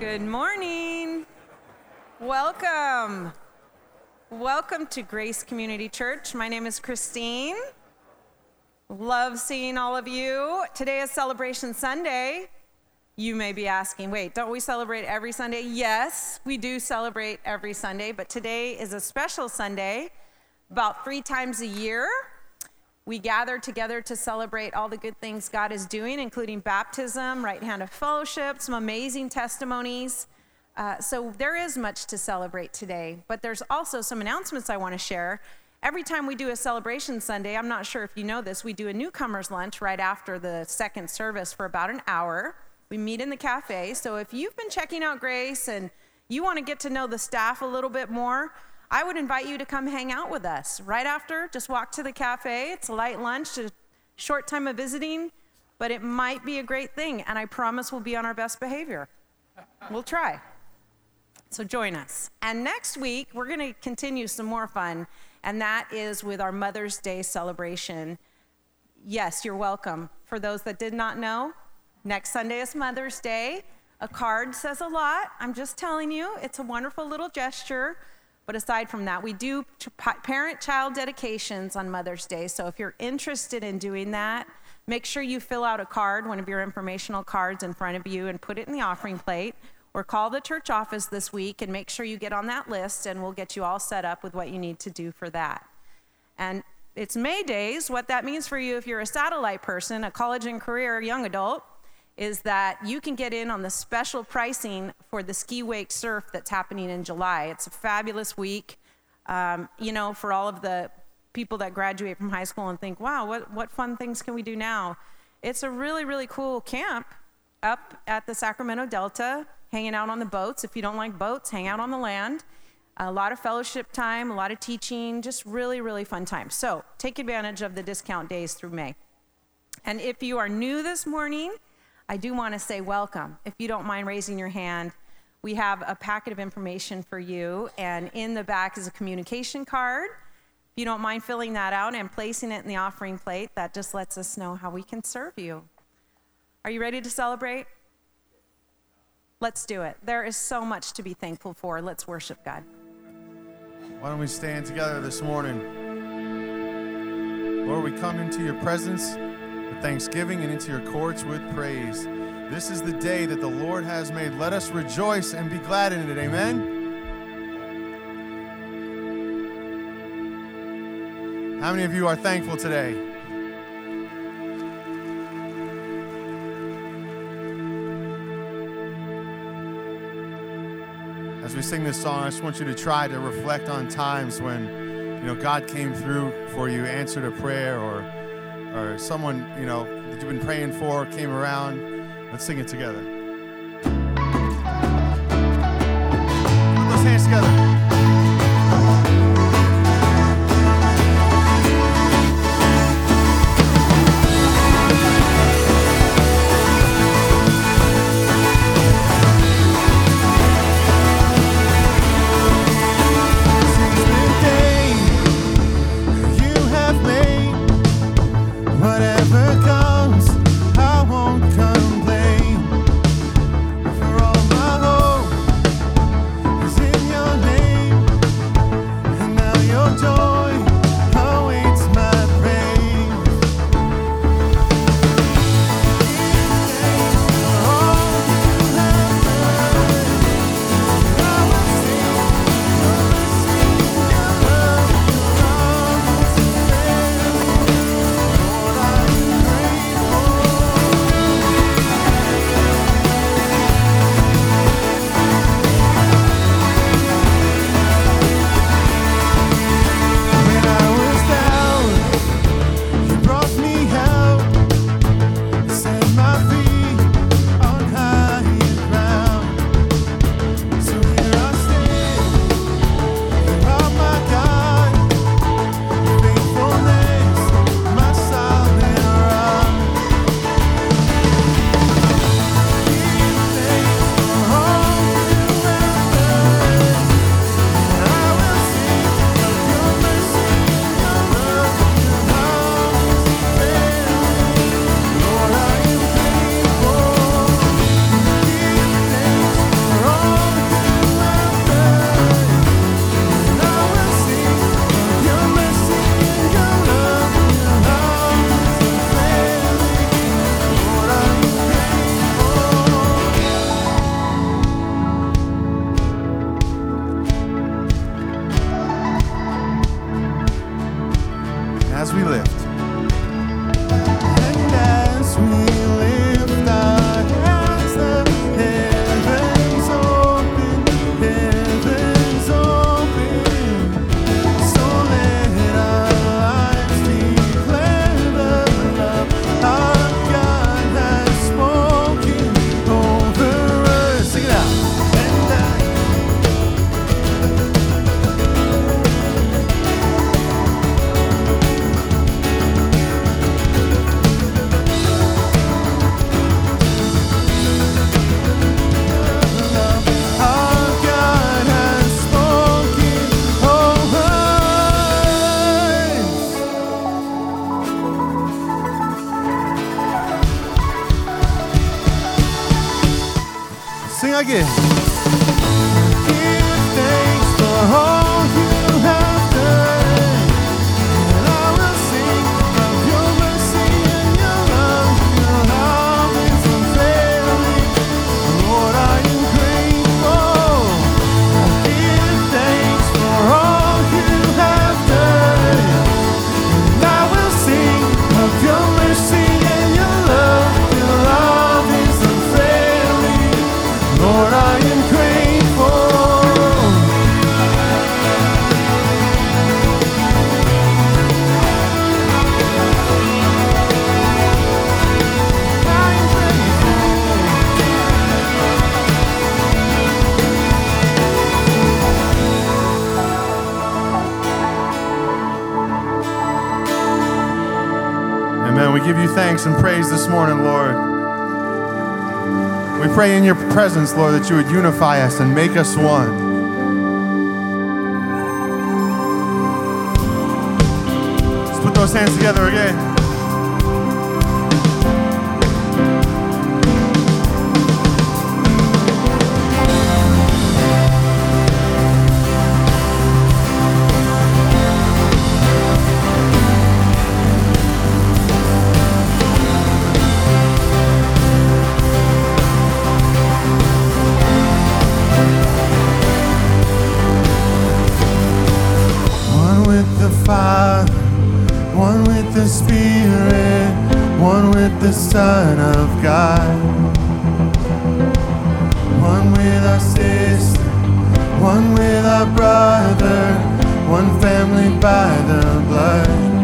Good morning. Welcome. Welcome to Grace Community Church. My name is Christine. Love seeing all of you. Today is Celebration Sunday. You may be asking, wait, don't we celebrate every Sunday? Yes, we do celebrate every Sunday, but today is a special Sunday. About three times a year, we gather together to celebrate all the good things God is doing, including baptism, right hand of fellowship, some amazing testimonies. Uh, so there is much to celebrate today, but there's also some announcements I want to share. Every time we do a celebration Sunday, I'm not sure if you know this, we do a newcomers lunch right after the second service for about an hour. We meet in the cafe. So if you've been checking out Grace and you want to get to know the staff a little bit more, I would invite you to come hang out with us. Right after, just walk to the cafe. It's a light lunch, a short time of visiting, but it might be a great thing. And I promise we'll be on our best behavior. We'll try. So join us. And next week, we're going to continue some more fun, and that is with our Mother's Day celebration. Yes, you're welcome. For those that did not know, Next Sunday is Mother's Day. A card says a lot. I'm just telling you, it's a wonderful little gesture. But aside from that, we do parent child dedications on Mother's Day. So if you're interested in doing that, make sure you fill out a card, one of your informational cards in front of you, and put it in the offering plate. Or call the church office this week and make sure you get on that list, and we'll get you all set up with what you need to do for that. And it's May Days. What that means for you if you're a satellite person, a college and career young adult, is that you can get in on the special pricing for the ski wake surf that's happening in July. It's a fabulous week, um, you know, for all of the people that graduate from high school and think, wow, what, what fun things can we do now? It's a really, really cool camp up at the Sacramento Delta, hanging out on the boats. If you don't like boats, hang out on the land. A lot of fellowship time, a lot of teaching, just really, really fun time. So take advantage of the discount days through May. And if you are new this morning, I do want to say welcome. If you don't mind raising your hand, we have a packet of information for you, and in the back is a communication card. If you don't mind filling that out and placing it in the offering plate, that just lets us know how we can serve you. Are you ready to celebrate? Let's do it. There is so much to be thankful for. Let's worship God. Why don't we stand together this morning? Lord, we come into your presence thanksgiving and into your courts with praise. This is the day that the Lord has made. Let us rejoice and be glad in it. Amen. How many of you are thankful today? As we sing this song, I just want you to try to reflect on times when, you know, God came through for you, answered a prayer, or or someone, you know, that you've been praying for came around. Let's sing it together. Put those hands together. thanks and praise this morning, Lord. We pray in your presence, Lord, that you would unify us and make us one. Let's put those hands together again. Spirit, one with the Son of God, one with our sister, one with our brother, one family by the blood.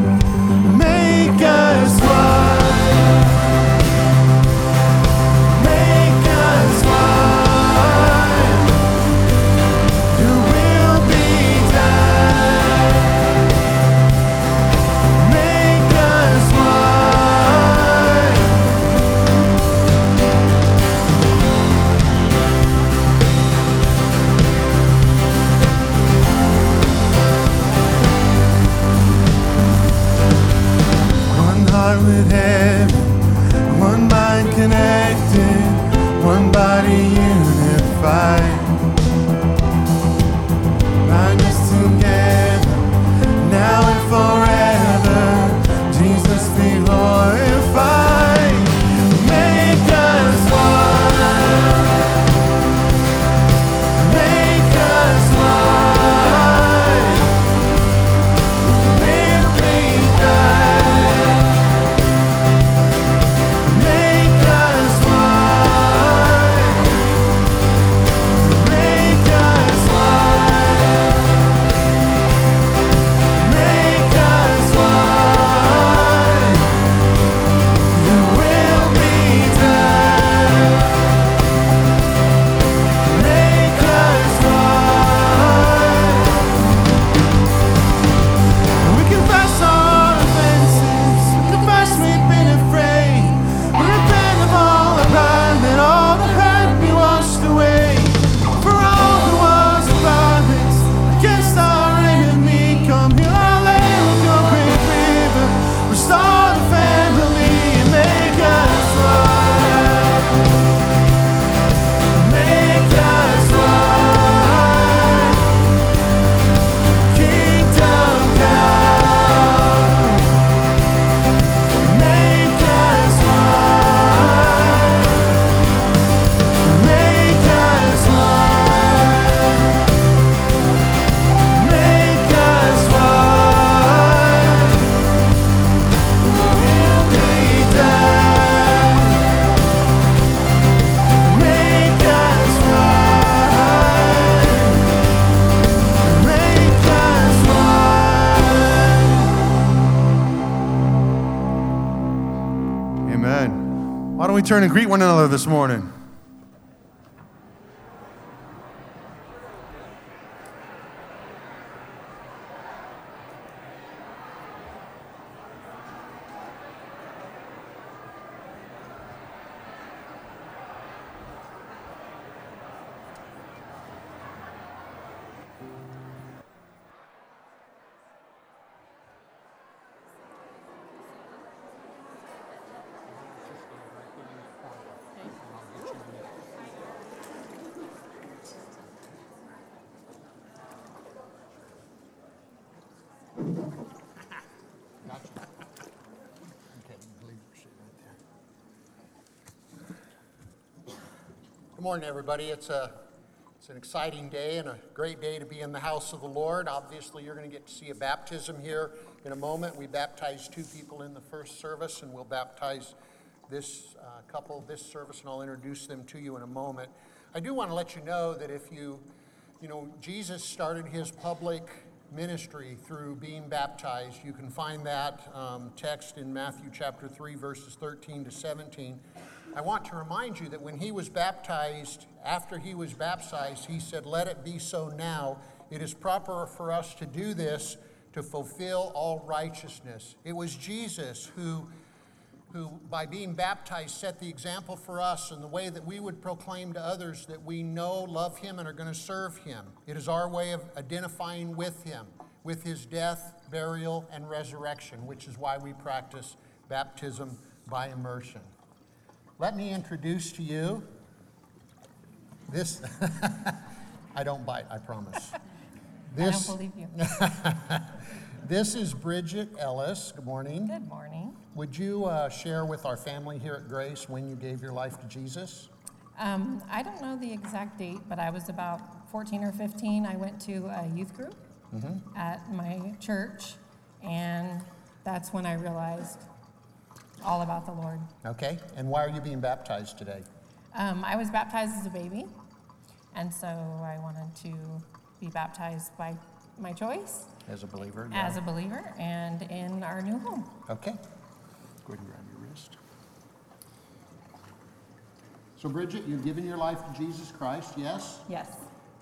with heaven, one mind connected, one body unified. turn and greet one another this morning. Morning, everybody. It's a it's an exciting day and a great day to be in the house of the Lord. Obviously, you're going to get to see a baptism here in a moment. We baptized two people in the first service, and we'll baptize this uh, couple this service, and I'll introduce them to you in a moment. I do want to let you know that if you, you know, Jesus started his public ministry through being baptized. You can find that um, text in Matthew chapter 3, verses 13 to 17. I want to remind you that when he was baptized, after he was baptized, he said, Let it be so now. It is proper for us to do this to fulfill all righteousness. It was Jesus who, who, by being baptized, set the example for us in the way that we would proclaim to others that we know, love him, and are going to serve him. It is our way of identifying with him, with his death, burial, and resurrection, which is why we practice baptism by immersion. Let me introduce to you this. I don't bite, I promise. This, I don't believe you. this is Bridget Ellis. Good morning. Good morning. Would you uh, share with our family here at Grace when you gave your life to Jesus? Um, I don't know the exact date, but I was about 14 or 15. I went to a youth group mm-hmm. at my church, and that's when I realized all about the Lord. Okay. And why are you being baptized today? Um, I was baptized as a baby, and so I wanted to be baptized by my choice. As a believer? Yeah. As a believer, and in our new home. Okay. Go ahead and grab your wrist. So, Bridget, you've given your life to Jesus Christ, yes? Yes.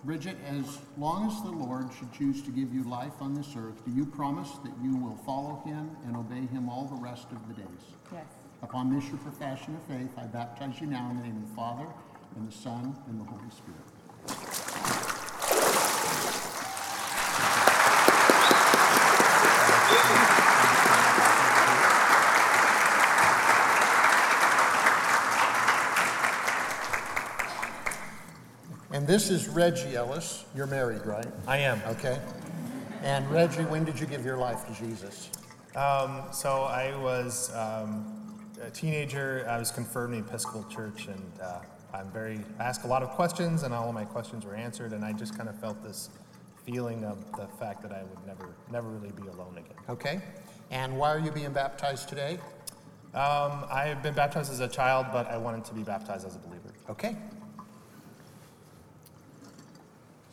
Bridget, as long as the Lord should choose to give you life on this earth, do you promise that you will follow him and obey him all the rest of the days? Yes. Upon this your profession of faith, I baptize you now in the name of the Father, and the Son, and the Holy Spirit. And this is Reggie Ellis. You're married, right? I am. Okay. And Reggie, when did you give your life to Jesus? Um, so I was um, a teenager. I was confirmed in the Episcopal Church, and uh, I'm very I ask a lot of questions, and all of my questions were answered. And I just kind of felt this feeling of the fact that I would never, never really be alone again. Okay. And why are you being baptized today? Um, I have been baptized as a child, but I wanted to be baptized as a believer. Okay.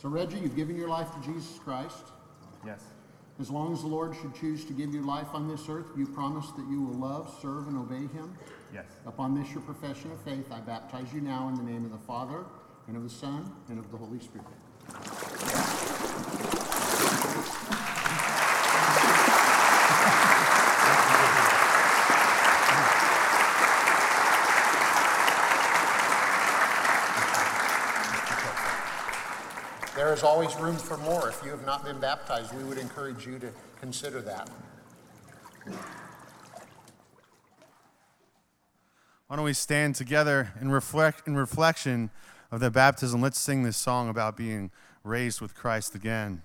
So, Reggie, you've given your life to Jesus Christ. Yes. As long as the Lord should choose to give you life on this earth, you promise that you will love, serve, and obey Him? Yes. Upon this, your profession of faith, I baptize you now in the name of the Father, and of the Son, and of the Holy Spirit. There is always room for more. If you have not been baptized, we would encourage you to consider that. Why don't we stand together in, reflect, in reflection of the baptism? Let's sing this song about being raised with Christ again.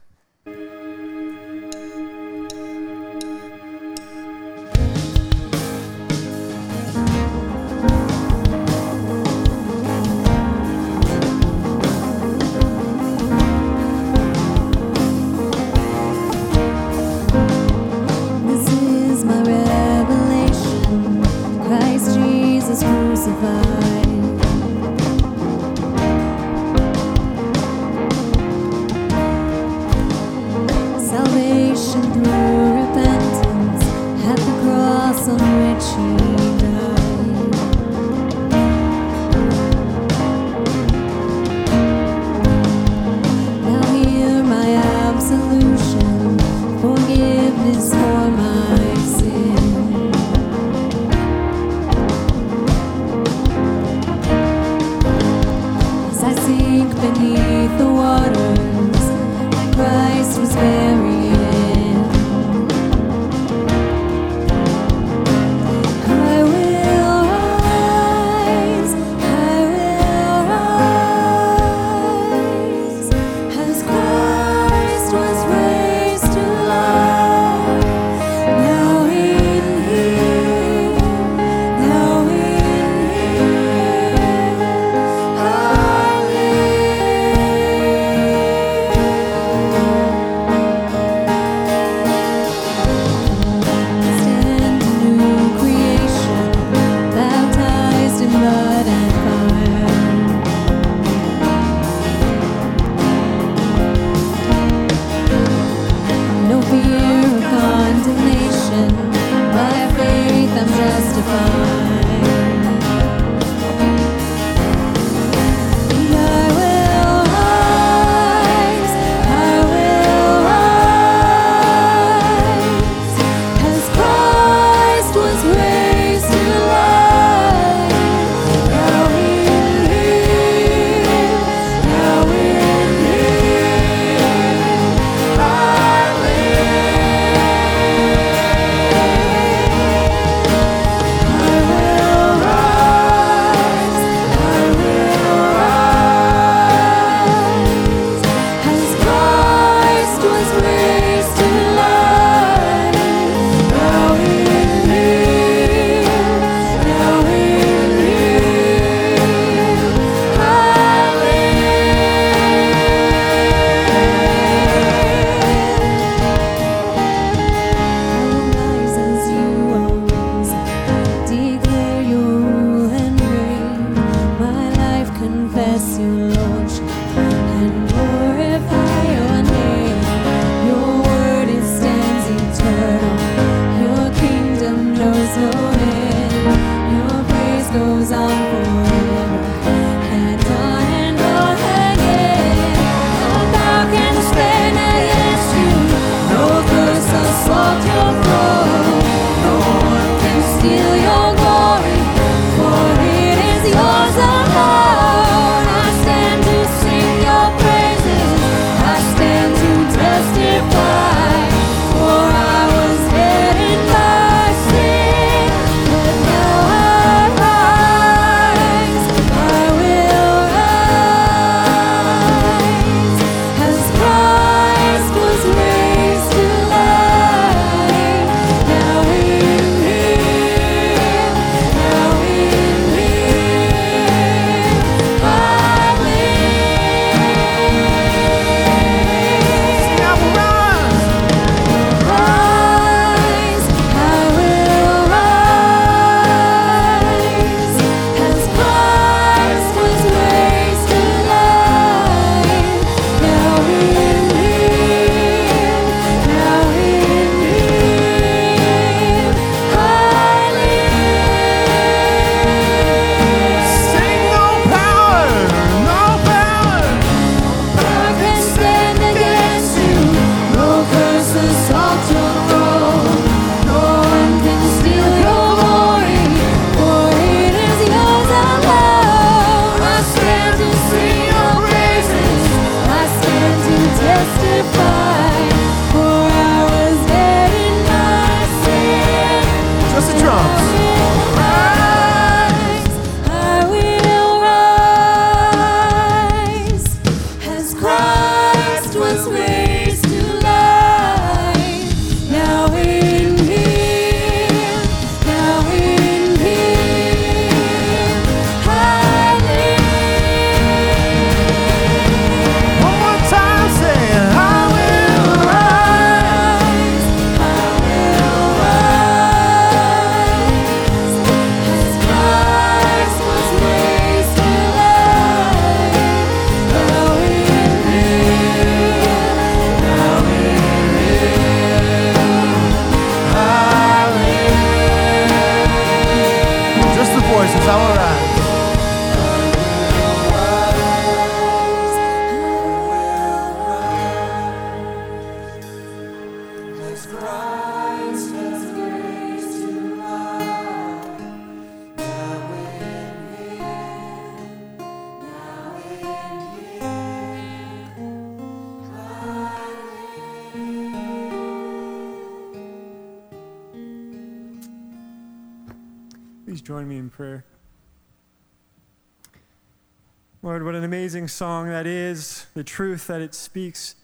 The truth that it speaks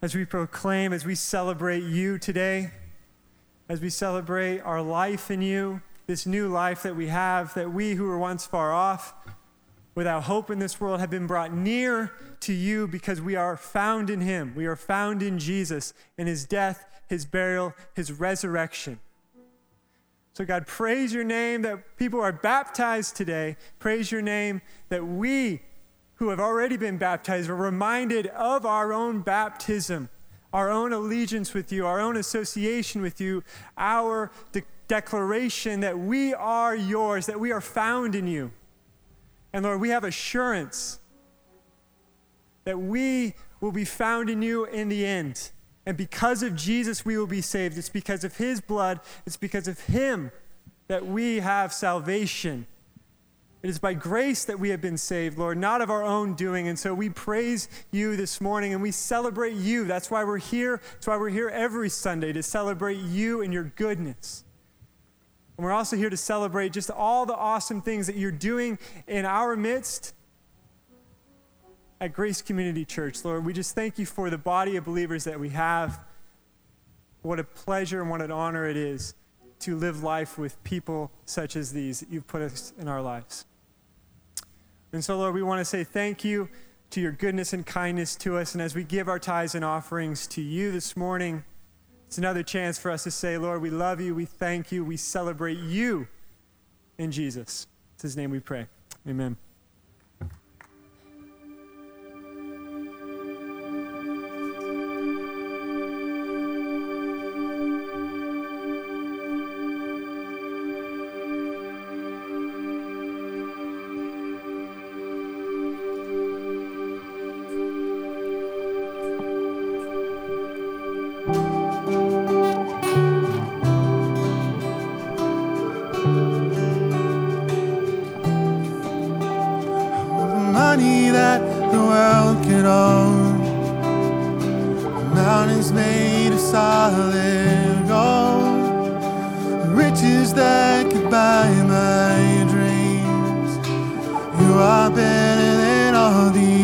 as we proclaim, as we celebrate you today, as we celebrate our life in you, this new life that we have, that we who were once far off, without hope in this world, have been brought near to you because we are found in him. We are found in Jesus, in his death, his burial, his resurrection. So, God, praise your name that people are baptized today. Praise your name that we who have already been baptized are reminded of our own baptism, our own allegiance with you, our own association with you, our de- declaration that we are yours, that we are found in you. And Lord, we have assurance that we will be found in you in the end. And because of Jesus, we will be saved. It's because of his blood, it's because of him that we have salvation. It is by grace that we have been saved, Lord, not of our own doing. And so we praise you this morning and we celebrate you. That's why we're here. That's why we're here every Sunday to celebrate you and your goodness. And we're also here to celebrate just all the awesome things that you're doing in our midst at Grace Community Church. Lord, we just thank you for the body of believers that we have. What a pleasure and what an honor it is to live life with people such as these that you've put us in our lives. And so, Lord, we want to say thank you to your goodness and kindness to us. And as we give our tithes and offerings to you this morning, it's another chance for us to say, Lord, we love you, we thank you, we celebrate you in Jesus. It's his name we pray. Amen. Could own. Mountains made of solid gold, riches that could buy my dreams. You are better than all these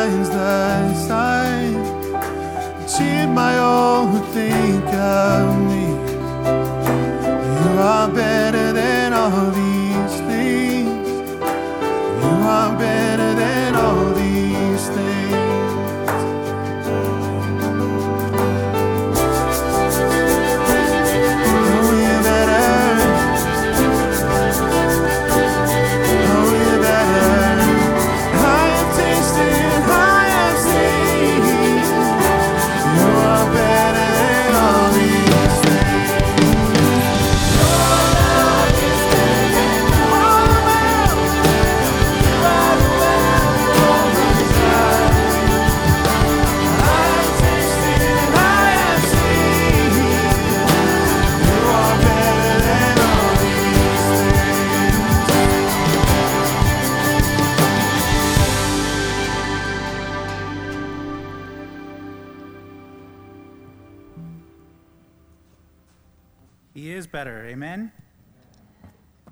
outshines the sun. Cheat my own who think of me. You are better than all these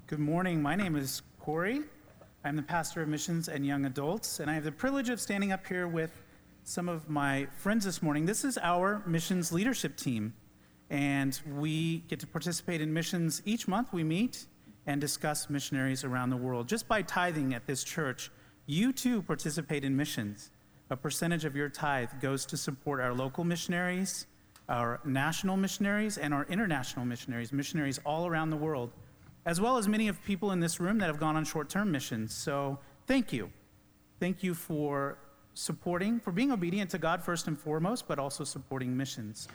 Good morning. My name is Corey. I'm the pastor of missions and young adults, and I have the privilege of standing up here with some of my friends this morning. This is our missions leadership team, and we get to participate in missions each month. We meet and discuss missionaries around the world. Just by tithing at this church, you too participate in missions. A percentage of your tithe goes to support our local missionaries, our national missionaries, and our international missionaries, missionaries all around the world, as well as many of people in this room that have gone on short term missions. So thank you. Thank you for supporting, for being obedient to God first and foremost, but also supporting missions.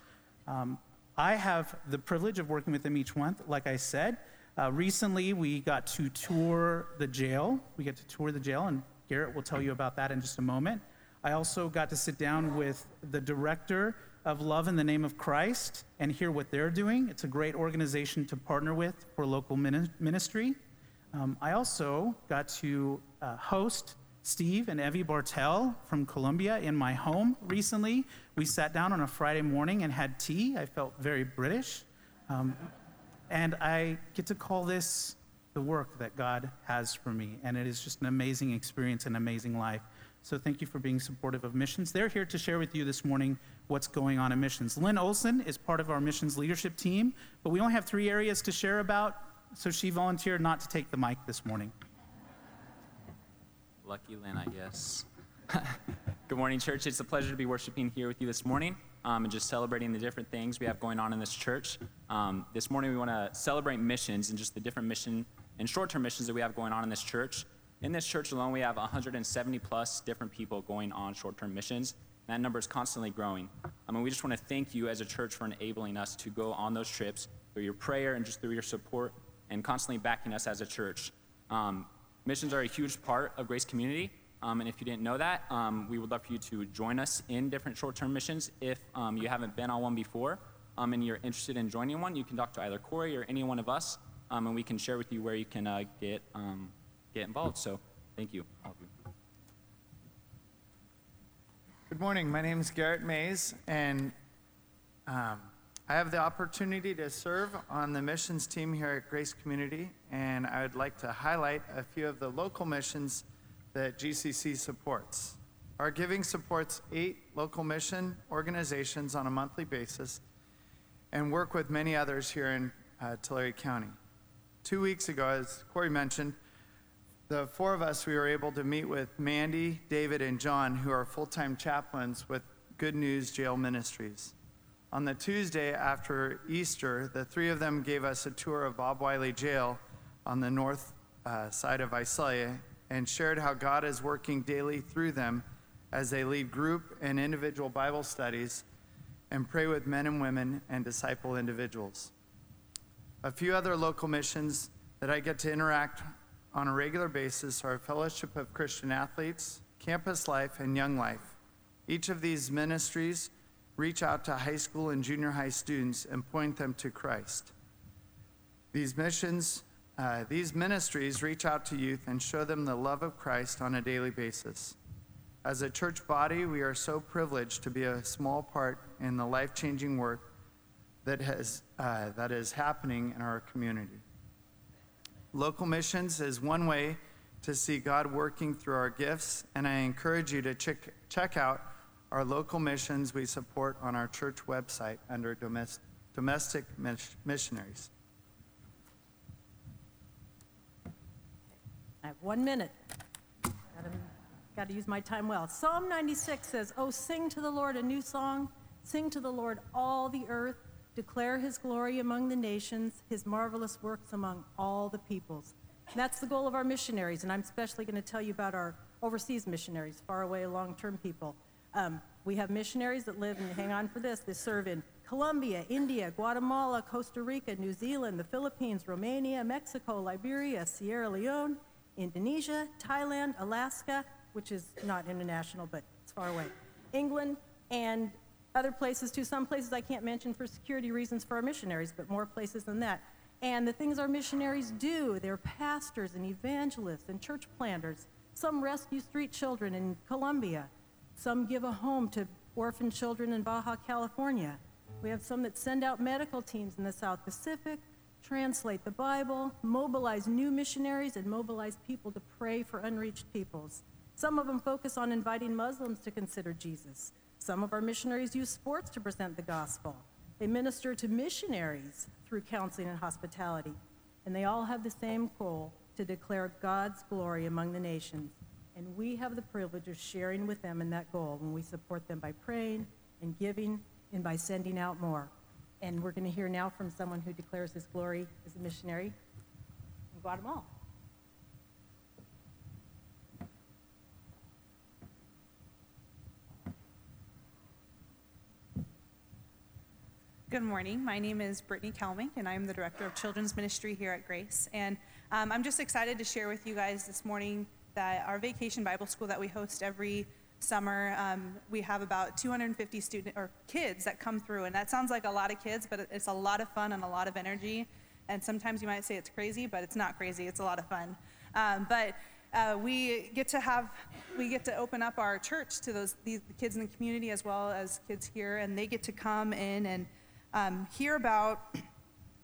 Um, I have the privilege of working with them each month, like I said. Uh, recently, we got to tour the jail. We get to tour the jail, and Garrett will tell you about that in just a moment. I also got to sit down with the director of Love in the Name of Christ and hear what they're doing. It's a great organization to partner with for local ministry. Um, I also got to uh, host Steve and Evie Bartel from Colombia in my home recently. We sat down on a Friday morning and had tea. I felt very British. Um, and I get to call this the work that God has for me. And it is just an amazing experience, an amazing life. So thank you for being supportive of missions. They're here to share with you this morning what's going on in missions. Lynn Olson is part of our missions leadership team, but we only have three areas to share about, so she volunteered not to take the mic this morning. Lucky Lynn, I guess. Good morning, church. It's a pleasure to be worshiping here with you this morning um, and just celebrating the different things we have going on in this church. Um, this morning, we want to celebrate missions and just the different mission and short term missions that we have going on in this church. in this church alone, we have 170 plus different people going on short term missions. That number is constantly growing. I mean, we just want to thank you as a church for enabling us to go on those trips through your prayer and just through your support and constantly backing us as a church. Um, missions are a huge part of Grace Community. Um, and if you didn't know that, um, we would love for you to join us in different short term missions. If um, you haven't been on one before um, and you're interested in joining one, you can talk to either Corey or any one of us, um, and we can share with you where you can uh, get, get involved. So thank you, all of you. Good morning. My name is Garrett Mays, and um, I have the opportunity to serve on the missions team here at Grace Community, and I would like to highlight a few of the local missions that GCC supports. Our giving supports eight local mission organizations on a monthly basis and work with many others here in uh, Tulare County. Two weeks ago, as Corey mentioned, the four of us, we were able to meet with Mandy, David, and John, who are full time chaplains with Good News Jail Ministries. On the Tuesday after Easter, the three of them gave us a tour of Bob Wiley Jail on the north uh, side of Visalia and shared how God is working daily through them as they lead group and individual Bible studies and pray with men and women and disciple individuals. A few other local missions that I get to interact on a regular basis are Fellowship of Christian Athletes, Campus Life, and Young Life. Each of these ministries reach out to high school and junior high students and point them to Christ. These missions, uh, these ministries reach out to youth and show them the love of Christ on a daily basis. As a church body, we are so privileged to be a small part in the life changing work that, has, uh, that is happening in our community. Local missions is one way to see God working through our gifts, and I encourage you to check, check out our local missions we support on our church website under domestic, domestic missionaries. I have one minute. Got to use my time well. Psalm 96 says, Oh, sing to the Lord a new song. Sing to the Lord all the earth. Declare his glory among the nations, his marvelous works among all the peoples. And that's the goal of our missionaries, and I'm especially going to tell you about our overseas missionaries, far away, long term people. Um, we have missionaries that live, and hang on for this, they serve in Colombia, India, Guatemala, Costa Rica, New Zealand, the Philippines, Romania, Mexico, Liberia, Sierra Leone, Indonesia, Thailand, Alaska, which is not international, but it's far away, England, and other places too. Some places I can't mention for security reasons for our missionaries, but more places than that. And the things our missionaries do, they're pastors and evangelists and church planters. Some rescue street children in Colombia. Some give a home to orphan children in Baja California. We have some that send out medical teams in the South Pacific, translate the Bible, mobilize new missionaries, and mobilize people to pray for unreached peoples. Some of them focus on inviting Muslims to consider Jesus. Some of our missionaries use sports to present the gospel. They minister to missionaries through counseling and hospitality. And they all have the same goal to declare God's glory among the nations. And we have the privilege of sharing with them in that goal when we support them by praying and giving and by sending out more. And we're going to hear now from someone who declares his glory as a missionary in Guatemala. Good morning. My name is Brittany Kelming, and I'm the Director of Children's Ministry here at Grace. And um, I'm just excited to share with you guys this morning that our vacation Bible school that we host every summer, um, we have about 250 student or kids that come through, and that sounds like a lot of kids, but it's a lot of fun and a lot of energy. And sometimes you might say it's crazy, but it's not crazy. It's a lot of fun. Um, but uh, we get to have we get to open up our church to those these kids in the community as well as kids here, and they get to come in and um, hear about,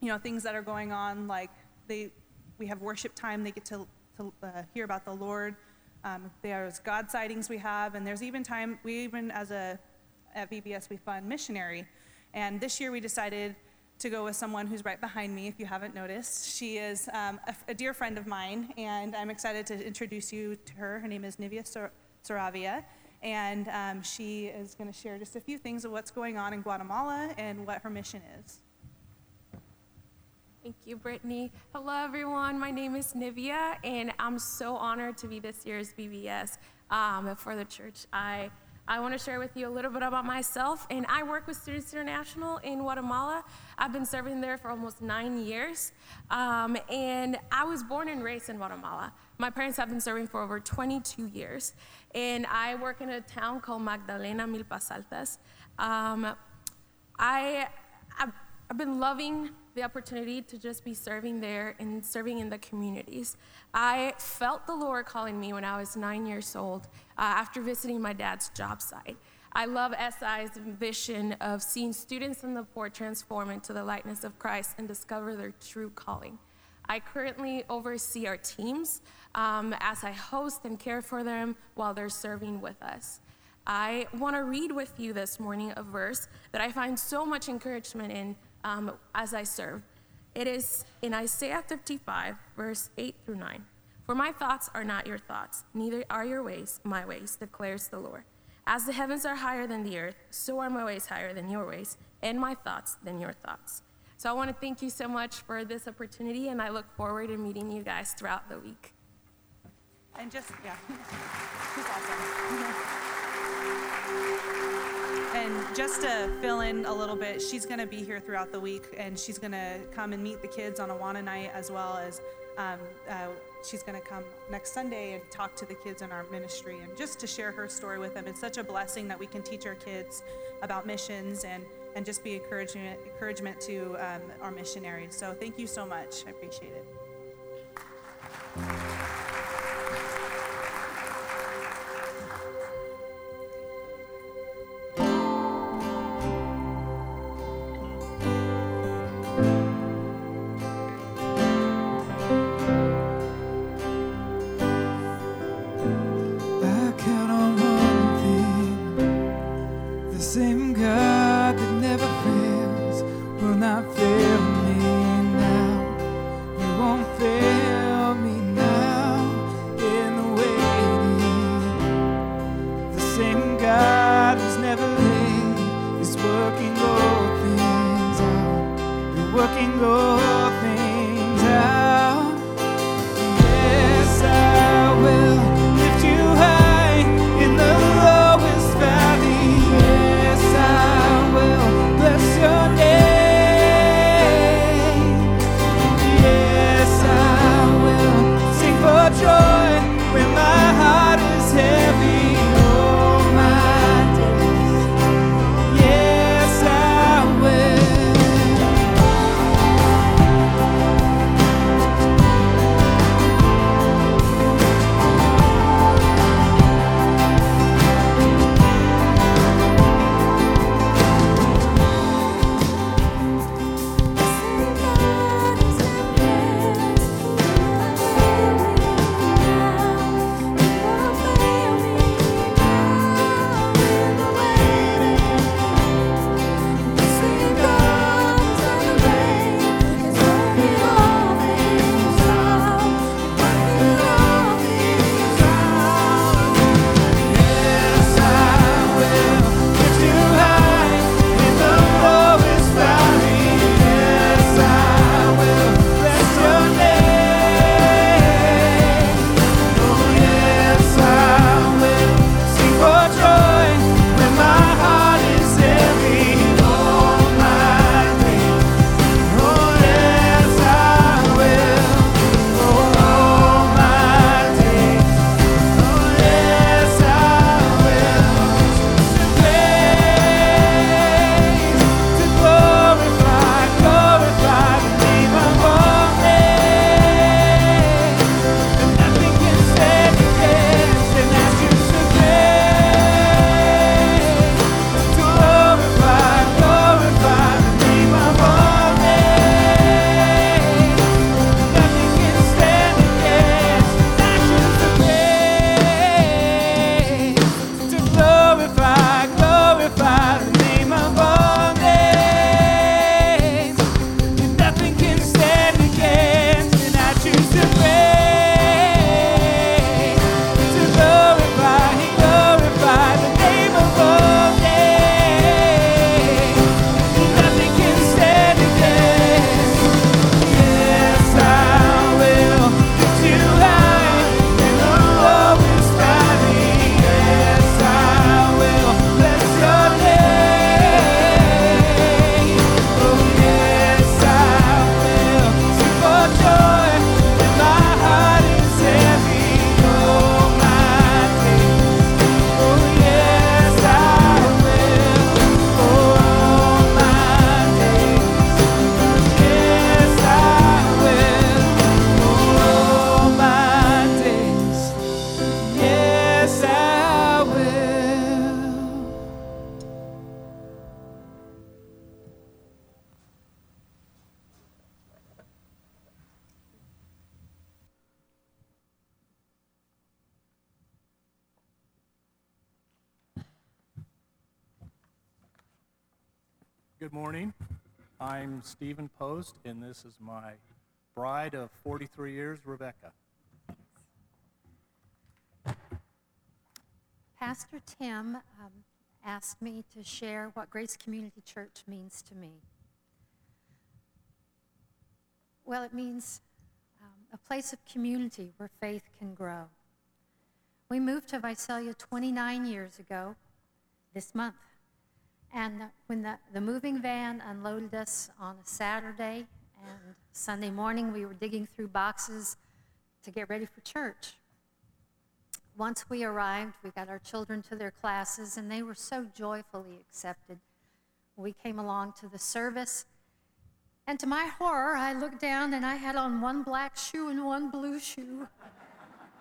you know, things that are going on. Like they, we have worship time. They get to, to uh, hear about the Lord. Um, there's God sightings we have, and there's even time we even as a at VBS we fund missionary, and this year we decided to go with someone who's right behind me. If you haven't noticed, she is um, a, a, dear friend of mine, and I'm excited to introduce you to her. Her name is Nivia Sor- Saravia and um, she is going to share just a few things of what's going on in Guatemala and what her mission is. Thank you, Brittany. Hello, everyone. My name is Nivia, and I'm so honored to be this year's VBS um, for the church. I I want to share with you a little bit about myself. And I work with Students International in Guatemala. I've been serving there for almost nine years. Um, and I was born and raised in Guatemala. My parents have been serving for over 22 years. And I work in a town called Magdalena Milpas Altas. Um, I, I've, I've been loving the opportunity to just be serving there and serving in the communities. I felt the Lord calling me when I was nine years old uh, after visiting my dad's job site. I love SI's vision of seeing students in the poor transform into the likeness of Christ and discover their true calling. I currently oversee our teams um, as I host and care for them while they're serving with us. I want to read with you this morning a verse that I find so much encouragement in um, as I serve. It is in Isaiah 55, verse 8 through 9. For my thoughts are not your thoughts, neither are your ways my ways, declares the Lord. As the heavens are higher than the earth, so are my ways higher than your ways, and my thoughts than your thoughts. So I want to thank you so much for this opportunity, and I look forward to meeting you guys throughout the week. And just, yeah, he's awesome. And just to fill in a little bit, she's going to be here throughout the week, and she's going to come and meet the kids on Awana night, as well as um, uh, she's going to come next Sunday and talk to the kids in our ministry, and just to share her story with them. It's such a blessing that we can teach our kids about missions and and just be encouragement encouragement to um, our missionaries. So thank you so much. I appreciate it. Good morning. I'm Stephen Post, and this is my bride of 43 years, Rebecca. Pastor Tim um, asked me to share what Grace Community Church means to me. Well, it means um, a place of community where faith can grow. We moved to Visalia 29 years ago this month. And when the, the moving van unloaded us on a Saturday and Sunday morning, we were digging through boxes to get ready for church. Once we arrived, we got our children to their classes, and they were so joyfully accepted. We came along to the service, and to my horror, I looked down and I had on one black shoe and one blue shoe.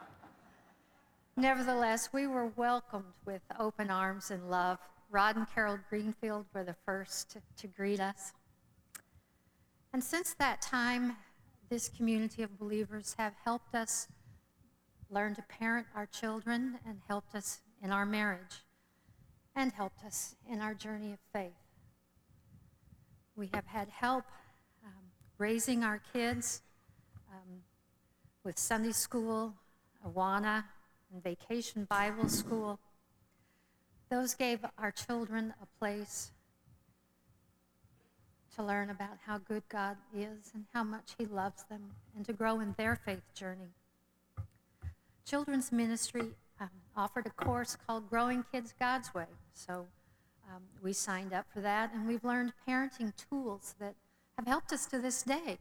Nevertheless, we were welcomed with open arms and love. Rod and Carol Greenfield were the first to, to greet us. And since that time, this community of believers have helped us learn to parent our children and helped us in our marriage and helped us in our journey of faith. We have had help um, raising our kids um, with Sunday school, Awana, and Vacation Bible School. Those gave our children a place to learn about how good God is and how much He loves them and to grow in their faith journey. Children's Ministry um, offered a course called Growing Kids God's Way. So um, we signed up for that and we've learned parenting tools that have helped us to this day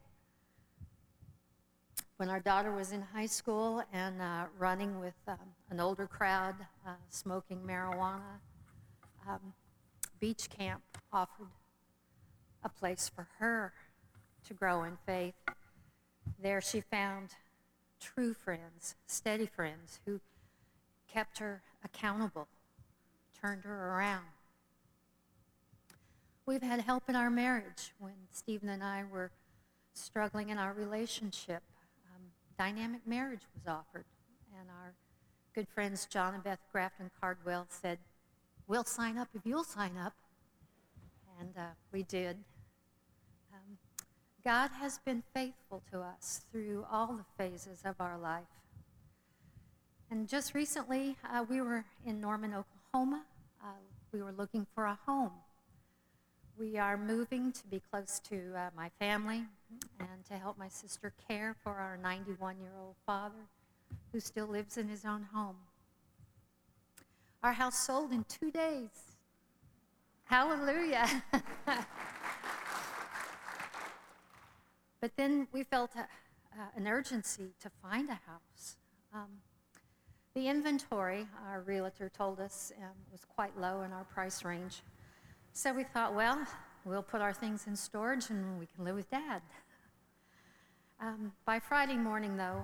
when our daughter was in high school and uh, running with um, an older crowd, uh, smoking marijuana, um, Beach Camp offered a place for her to grow in faith. There she found true friends, steady friends who kept her accountable, turned her around. We've had help in our marriage when Stephen and I were struggling in our relationship dynamic marriage was offered. And our good friends John and Beth Grafton Cardwell said, We'll sign up if you'll sign up. And uh, we did. Um, God has been faithful to us through all the phases of our life. And just recently, uh, we were in Norman, Oklahoma. Uh, we were looking for a home. We are moving to be close to uh, my family and to help my sister care for our 91 year old father who still lives in his own home. Our house sold in two days. Hallelujah. but then we felt a, an urgency to find a house. Um, the inventory, our realtor told us, um, was quite low in our price range. So we thought, well, we'll put our things in storage and we can live with dad. Um, by Friday morning, though,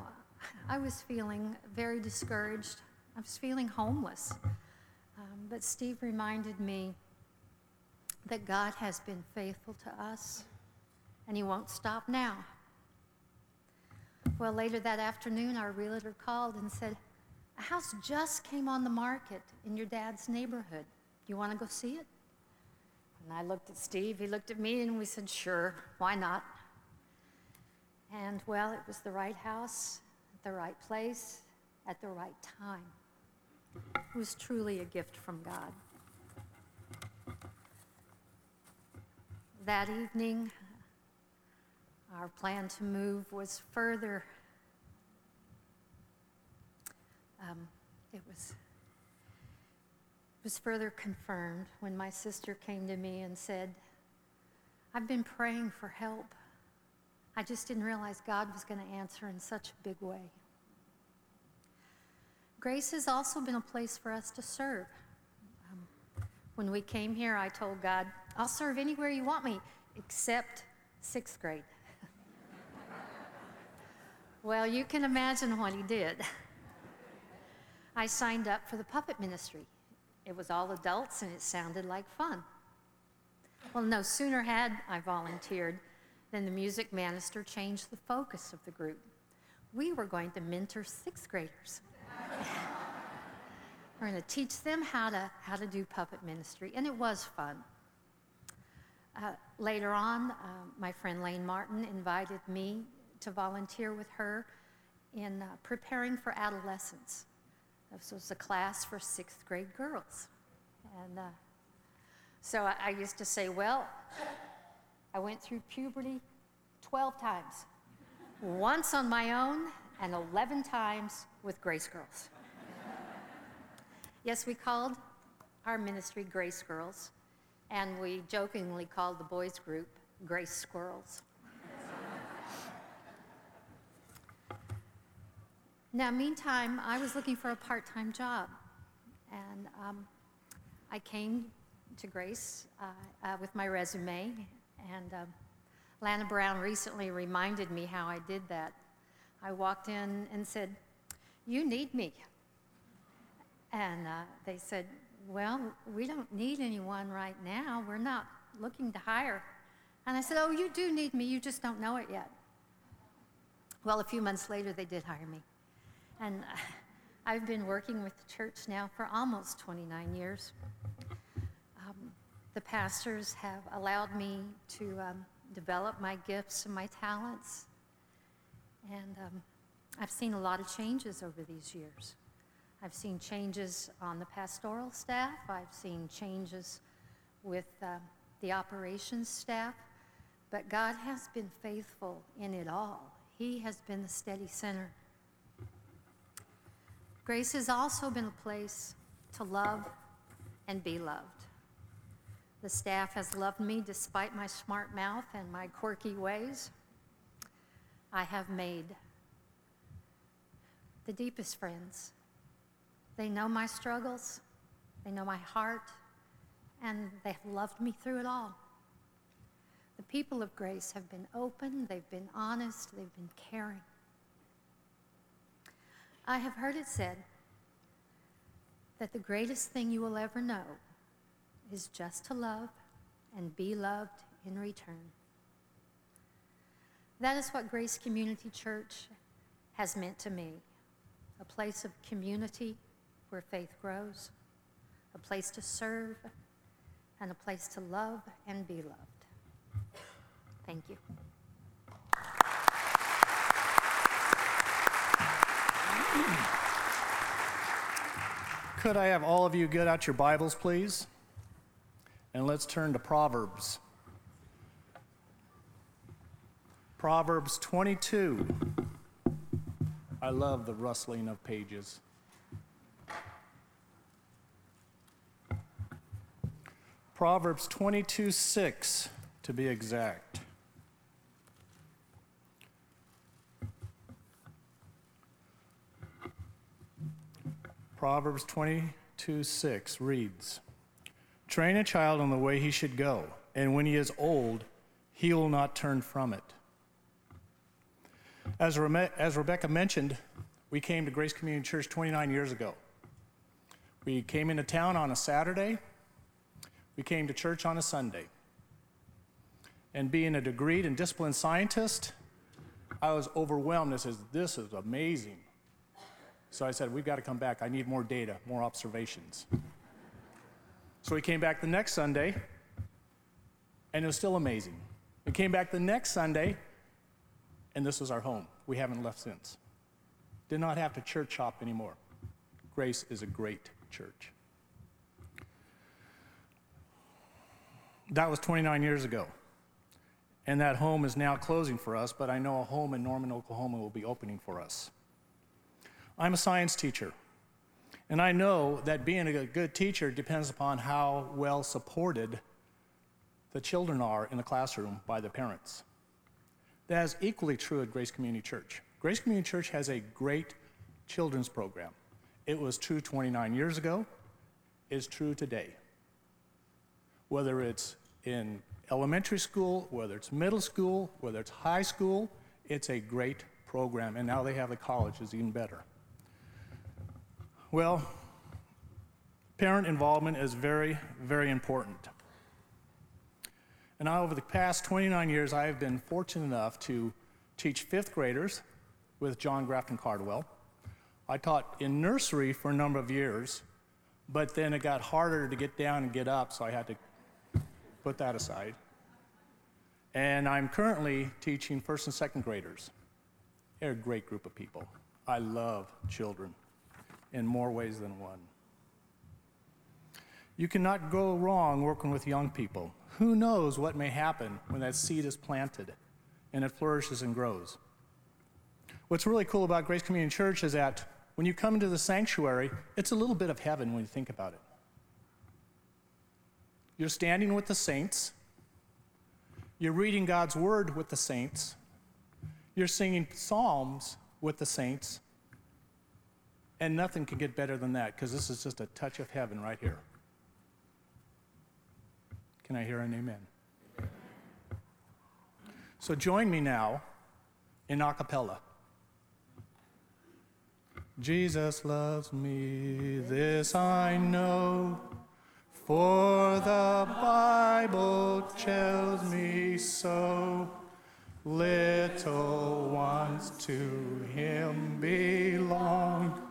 I was feeling very discouraged. I was feeling homeless. Um, but Steve reminded me that God has been faithful to us and he won't stop now. Well, later that afternoon, our realtor called and said, A house just came on the market in your dad's neighborhood. Do you want to go see it? And I looked at Steve, he looked at me, and we said, Sure, why not? And well, it was the right house, the right place, at the right time. It was truly a gift from God. That evening, our plan to move was further. Um, it was was further confirmed when my sister came to me and said, I've been praying for help. I just didn't realize God was going to answer in such a big way. Grace has also been a place for us to serve. Um, when we came here, I told God, I'll serve anywhere you want me, except sixth grade. well, you can imagine what he did. I signed up for the puppet ministry. It was all adults and it sounded like fun. Well, no sooner had I volunteered than the music minister changed the focus of the group. We were going to mentor sixth graders. we're going to teach them how to, how to do puppet ministry, and it was fun. Uh, later on, uh, my friend Lane Martin invited me to volunteer with her in uh, preparing for adolescence. This was a class for sixth grade girls. And uh, so I, I used to say, well, I went through puberty 12 times, once on my own and 11 times with Grace Girls. yes, we called our ministry Grace Girls, and we jokingly called the boys' group Grace Squirrels. Now, meantime, I was looking for a part time job, and um, I came to Grace uh, uh, with my resume, and um, Lana Brown recently reminded me how I did that. I walked in and said, You need me. And uh, they said, Well, we don't need anyone right now. We're not looking to hire. And I said, Oh, you do need me. You just don't know it yet. Well, a few months later, they did hire me. And I've been working with the church now for almost 29 years. Um, the pastors have allowed me to um, develop my gifts and my talents. And um, I've seen a lot of changes over these years. I've seen changes on the pastoral staff, I've seen changes with uh, the operations staff, but God has been faithful in it all. He has been the steady center. Grace has also been a place to love and be loved. The staff has loved me despite my smart mouth and my quirky ways. I have made the deepest friends. They know my struggles, they know my heart, and they have loved me through it all. The people of grace have been open, they've been honest, they've been caring. I have heard it said that the greatest thing you will ever know is just to love and be loved in return. That is what Grace Community Church has meant to me a place of community where faith grows, a place to serve, and a place to love and be loved. Thank you. Could I have all of you get out your Bibles, please? And let's turn to Proverbs. Proverbs 22. I love the rustling of pages. Proverbs 22 6, to be exact. Proverbs 22 6 reads Train a child in the way he should go, and when he is old, he will not turn from it. As, as Rebecca mentioned, we came to Grace Community Church 29 years ago. We came into town on a Saturday, we came to church on a Sunday. And being a degreed and disciplined scientist, I was overwhelmed. I said, This is amazing. So I said, We've got to come back. I need more data, more observations. So we came back the next Sunday, and it was still amazing. We came back the next Sunday, and this was our home. We haven't left since. Did not have to church hop anymore. Grace is a great church. That was 29 years ago. And that home is now closing for us, but I know a home in Norman, Oklahoma will be opening for us. I'm a science teacher, and I know that being a good teacher depends upon how well supported the children are in the classroom by the parents. That is equally true at Grace Community Church. Grace Community Church has a great children's program. It was true 29 years ago, is true today. Whether it's in elementary school, whether it's middle school, whether it's high school, it's a great program. And now they have the college, is even better. Well, parent involvement is very, very important. And over the past 29 years, I have been fortunate enough to teach fifth graders with John Grafton Cardwell. I taught in nursery for a number of years, but then it got harder to get down and get up, so I had to put that aside. And I'm currently teaching first and second graders. They're a great group of people. I love children in more ways than one. You cannot go wrong working with young people. Who knows what may happen when that seed is planted and it flourishes and grows? What's really cool about Grace Community Church is that when you come into the sanctuary, it's a little bit of heaven when you think about it. You're standing with the saints, you're reading God's word with the saints, you're singing psalms with the saints, and nothing can get better than that because this is just a touch of heaven right here. Can I hear an amen? So join me now in a cappella. Jesus loves me, this I know, for the Bible tells me so. Little ones to him belong.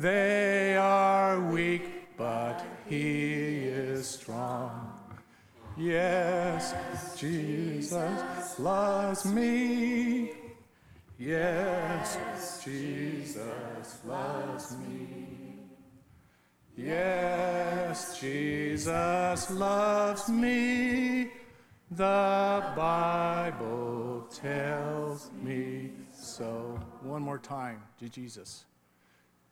They are weak, but he is strong. Yes, Jesus loves me. Yes, Jesus loves me. Yes, Jesus loves me. The Bible tells me so. One more time to Jesus.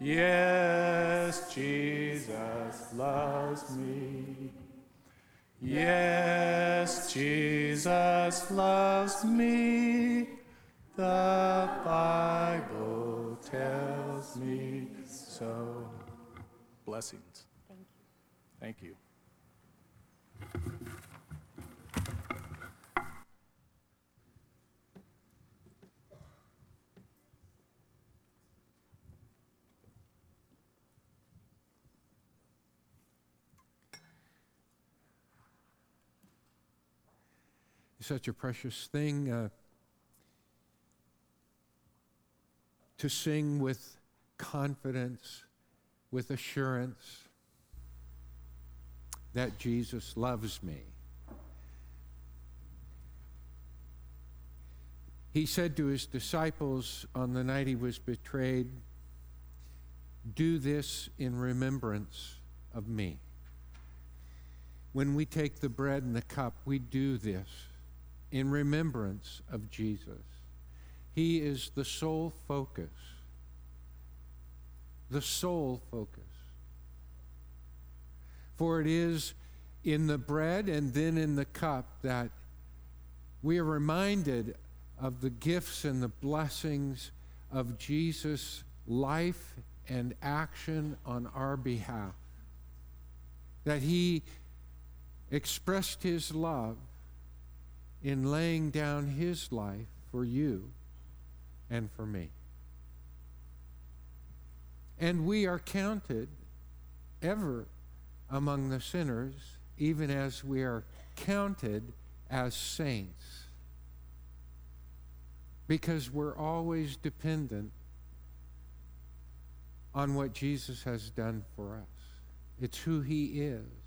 Yes, Jesus loves me. Yes, Jesus loves me. The Bible tells me so. Blessings. Thank you. Thank you. Such a precious thing uh, to sing with confidence, with assurance that Jesus loves me. He said to his disciples on the night he was betrayed, Do this in remembrance of me. When we take the bread and the cup, we do this in remembrance of Jesus. He is the sole focus. The sole focus. For it is in the bread and then in the cup that we are reminded of the gifts and the blessings of Jesus' life and action on our behalf. That he expressed his love in laying down his life for you and for me. And we are counted ever among the sinners, even as we are counted as saints. Because we're always dependent on what Jesus has done for us. It's who he is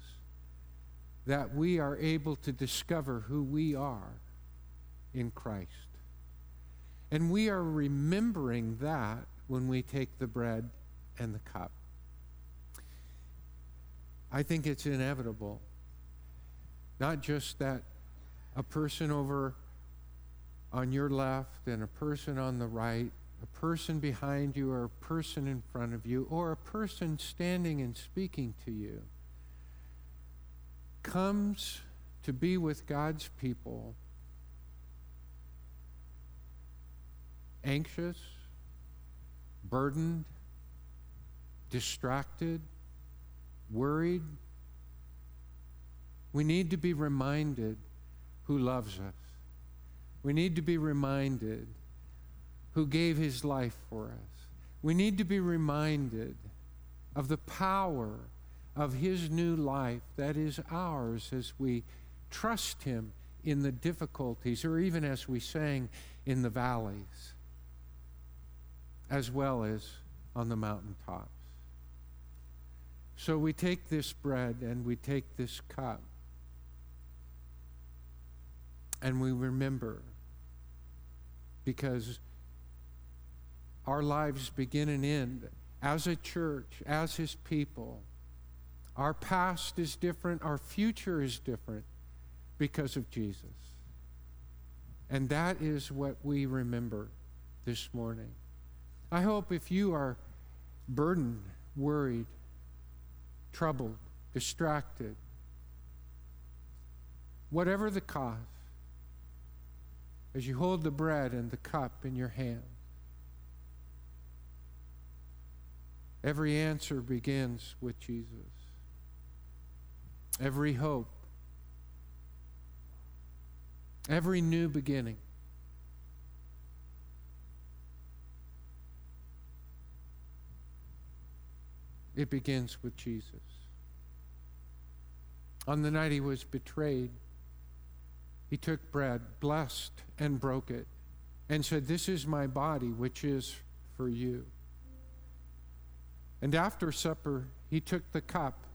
that we are able to discover who we are in Christ. And we are remembering that when we take the bread and the cup. I think it's inevitable. Not just that a person over on your left and a person on the right, a person behind you or a person in front of you, or a person standing and speaking to you comes to be with God's people anxious, burdened, distracted, worried. We need to be reminded who loves us. We need to be reminded who gave his life for us. We need to be reminded of the power of his new life that is ours as we trust him in the difficulties, or even as we sang in the valleys, as well as on the mountaintops. So we take this bread and we take this cup, and we remember because our lives begin and end as a church, as His people. Our past is different, our future is different because of Jesus. And that is what we remember this morning. I hope if you are burdened, worried, troubled, distracted, whatever the cause, as you hold the bread and the cup in your hand, every answer begins with Jesus. Every hope, every new beginning. It begins with Jesus. On the night he was betrayed, he took bread, blessed, and broke it, and said, This is my body, which is for you. And after supper, he took the cup,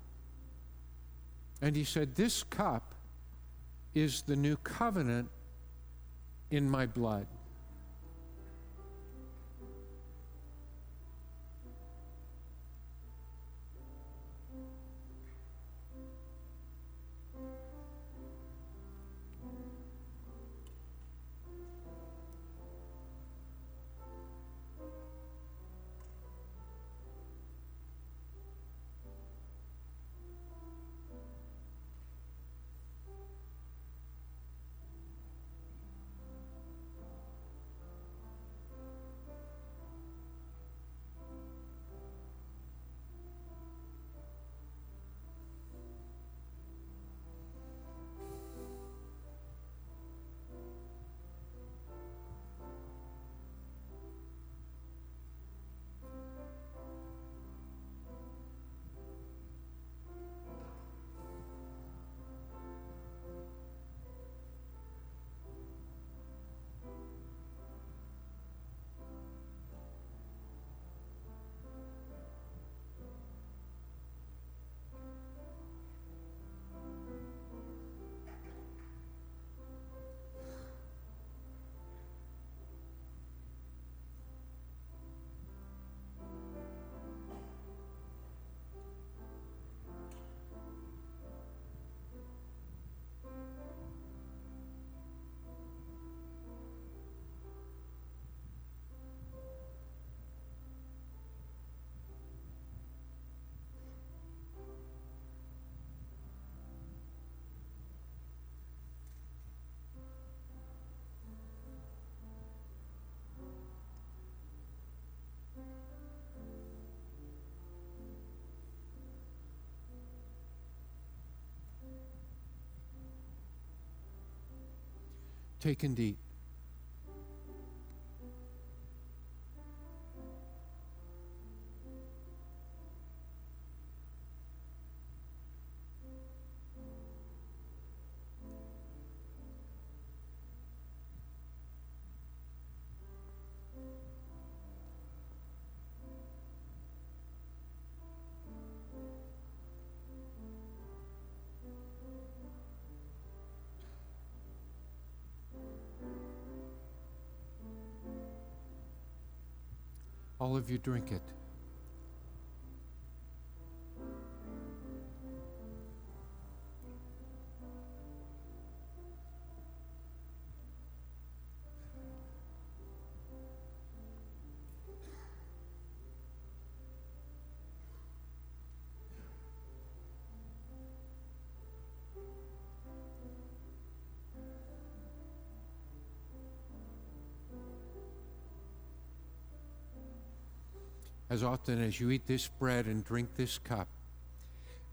and he said, This cup is the new covenant in my blood. Taken deep. All of you drink it. As often as you eat this bread and drink this cup,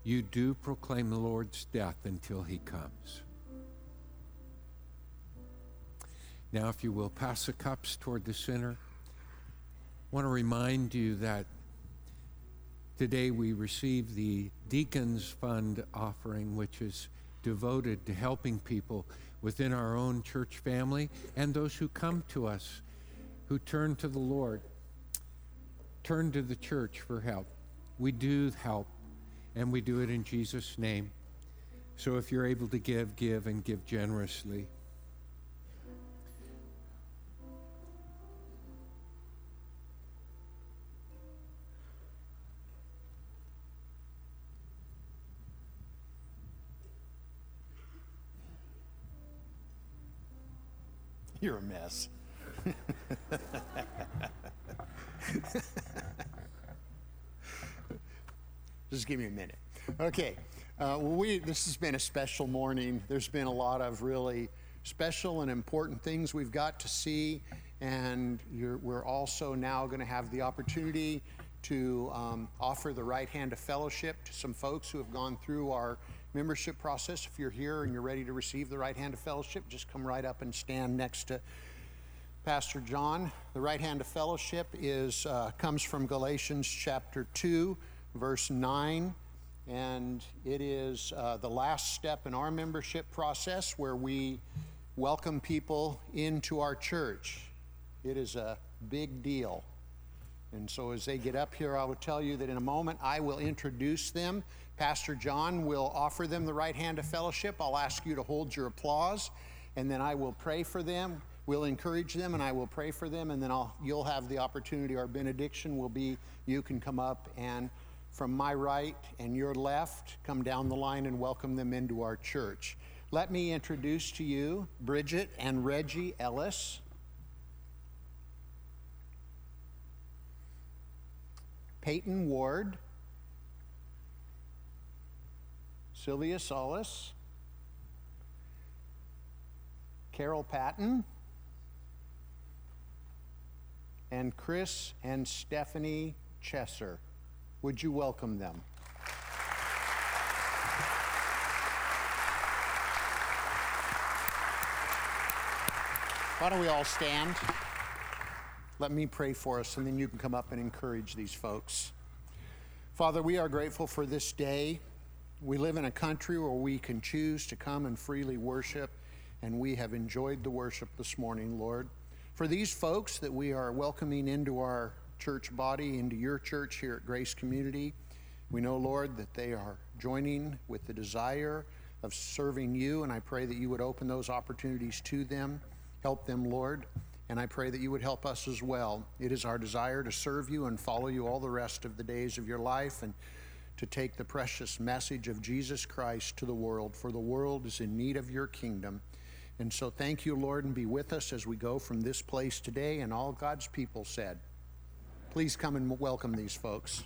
you do proclaim the Lord's death until he comes. Now, if you will, pass the cups toward the center. I want to remind you that today we receive the Deacons Fund offering, which is devoted to helping people within our own church family and those who come to us who turn to the Lord, turn to the church for help. We do help, and we do it in Jesus' name. So if you're able to give, give and give generously. You're a mess. Just give me a minute. Okay. Uh, we this has been a special morning. There's been a lot of really special and important things we've got to see, and we're also now going to have the opportunity to um, offer the right hand of fellowship to some folks who have gone through our membership process. If you're here and you're ready to receive the right hand of fellowship, just come right up and stand next to Pastor John. The right hand of fellowship is uh, comes from Galatians chapter 2, verse 9, and it is uh, the last step in our membership process where we welcome people into our church. It is a big deal. And so, as they get up here, I will tell you that in a moment I will introduce them. Pastor John will offer them the right hand of fellowship. I'll ask you to hold your applause, and then I will pray for them. We'll encourage them, and I will pray for them, and then I'll, you'll have the opportunity. Our benediction will be you can come up and from my right and your left, come down the line and welcome them into our church. Let me introduce to you Bridget and Reggie Ellis. Peyton Ward, Sylvia Solis, Carol Patton, and Chris and Stephanie Chesser. Would you welcome them? Why don't we all stand? Let me pray for us, and then you can come up and encourage these folks. Father, we are grateful for this day. We live in a country where we can choose to come and freely worship, and we have enjoyed the worship this morning, Lord. For these folks that we are welcoming into our church body, into your church here at Grace Community, we know, Lord, that they are joining with the desire of serving you, and I pray that you would open those opportunities to them. Help them, Lord, and I pray that you would help us as well. It is our desire to serve you and follow you all the rest of the days of your life and to take the precious message of Jesus Christ to the world, for the world is in need of your kingdom. And so thank you, Lord, and be with us as we go from this place today. And all God's people said, please come and welcome these folks.